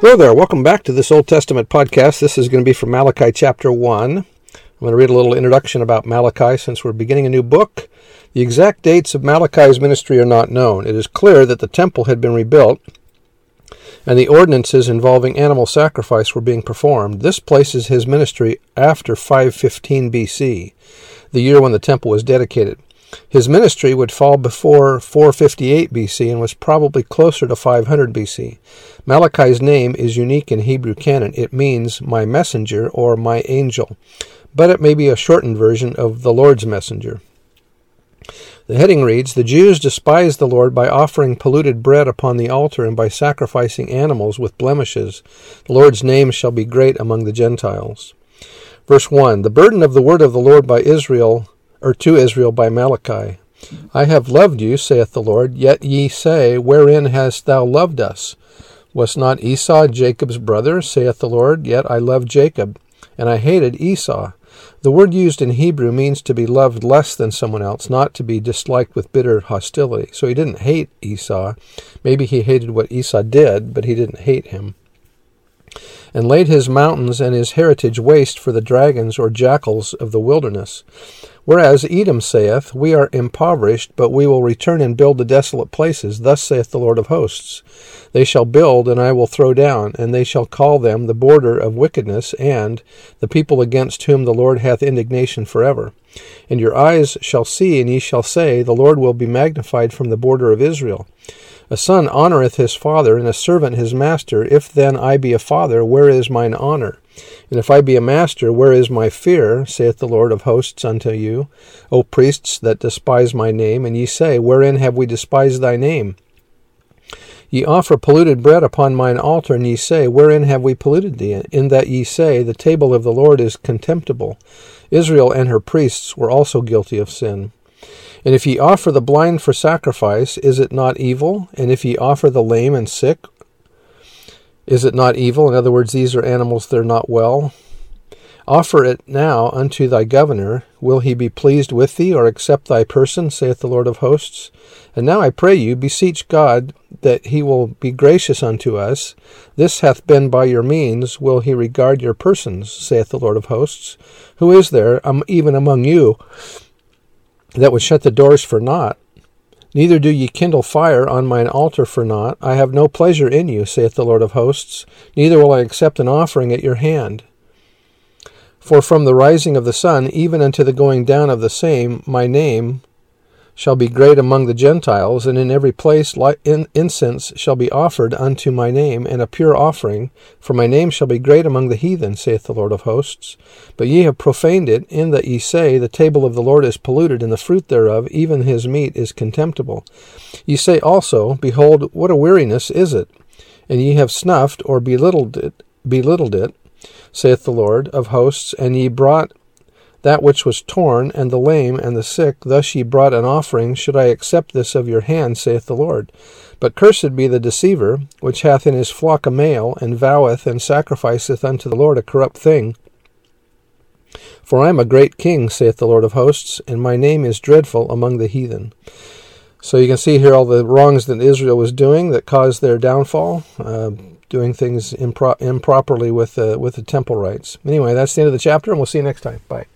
Hello there. Welcome back to this Old Testament podcast. This is going to be from Malachi chapter 1. I'm going to read a little introduction about Malachi since we're beginning a new book. The exact dates of Malachi's ministry are not known. It is clear that the temple had been rebuilt and the ordinances involving animal sacrifice were being performed. This places his ministry after 515 BC, the year when the temple was dedicated. His ministry would fall before 458 BC and was probably closer to 500 BC. Malachi's name is unique in Hebrew canon. It means my messenger or my angel, but it may be a shortened version of the Lord's messenger. The heading reads The Jews despised the Lord by offering polluted bread upon the altar and by sacrificing animals with blemishes. The Lord's name shall be great among the Gentiles. Verse 1 The burden of the word of the Lord by Israel or to Israel by Malachi. I have loved you, saith the Lord, yet ye say, Wherein hast thou loved us? Was not Esau Jacob's brother, saith the Lord? Yet I loved Jacob, and I hated Esau. The word used in Hebrew means to be loved less than someone else, not to be disliked with bitter hostility. So he didn't hate Esau. Maybe he hated what Esau did, but he didn't hate him and laid his mountains and his heritage waste for the dragons or jackals of the wilderness. Whereas Edom saith, We are impoverished, but we will return and build the desolate places. Thus saith the Lord of hosts They shall build, and I will throw down, and they shall call them the border of wickedness, and the people against whom the Lord hath indignation forever. And your eyes shall see, and ye shall say, The Lord will be magnified from the border of Israel. A son honoureth his father, and a servant his master. If then I be a father, where is mine honour? And if I be a master, where is my fear? saith the Lord of hosts unto you, O priests that despise my name. And ye say, Wherein have we despised thy name? Ye offer polluted bread upon mine altar, and ye say, Wherein have we polluted thee? In that ye say, The table of the Lord is contemptible. Israel and her priests were also guilty of sin. And if ye offer the blind for sacrifice, is it not evil? And if ye offer the lame and sick, is it not evil? In other words, these are animals that are not well. Offer it now unto thy governor. Will he be pleased with thee, or accept thy person, saith the Lord of hosts? And now I pray you, beseech God that he will be gracious unto us. This hath been by your means. Will he regard your persons, saith the Lord of hosts? Who is there, um, even among you, that would shut the doors for naught. Neither do ye kindle fire on mine altar for naught. I have no pleasure in you, saith the Lord of hosts, neither will I accept an offering at your hand. For from the rising of the sun even unto the going down of the same, my name shall be great among the Gentiles, and in every place incense shall be offered unto my name, and a pure offering, for my name shall be great among the heathen, saith the Lord of hosts. But ye have profaned it, in that ye say, The table of the Lord is polluted, and the fruit thereof, even his meat, is contemptible. Ye say also, Behold, what a weariness is it! And ye have snuffed, or belittled it, belittled it, saith the Lord of hosts, and ye brought that which was torn, and the lame, and the sick, thus ye brought an offering, should I accept this of your hand, saith the Lord. But cursed be the deceiver, which hath in his flock a male, and voweth and sacrificeth unto the Lord a corrupt thing. For I am a great king, saith the Lord of hosts, and my name is dreadful among the heathen. So you can see here all the wrongs that Israel was doing that caused their downfall. Uh, doing things impro- improperly with uh, with the temple rites. Anyway, that's the end of the chapter, and we'll see you next time. Bye.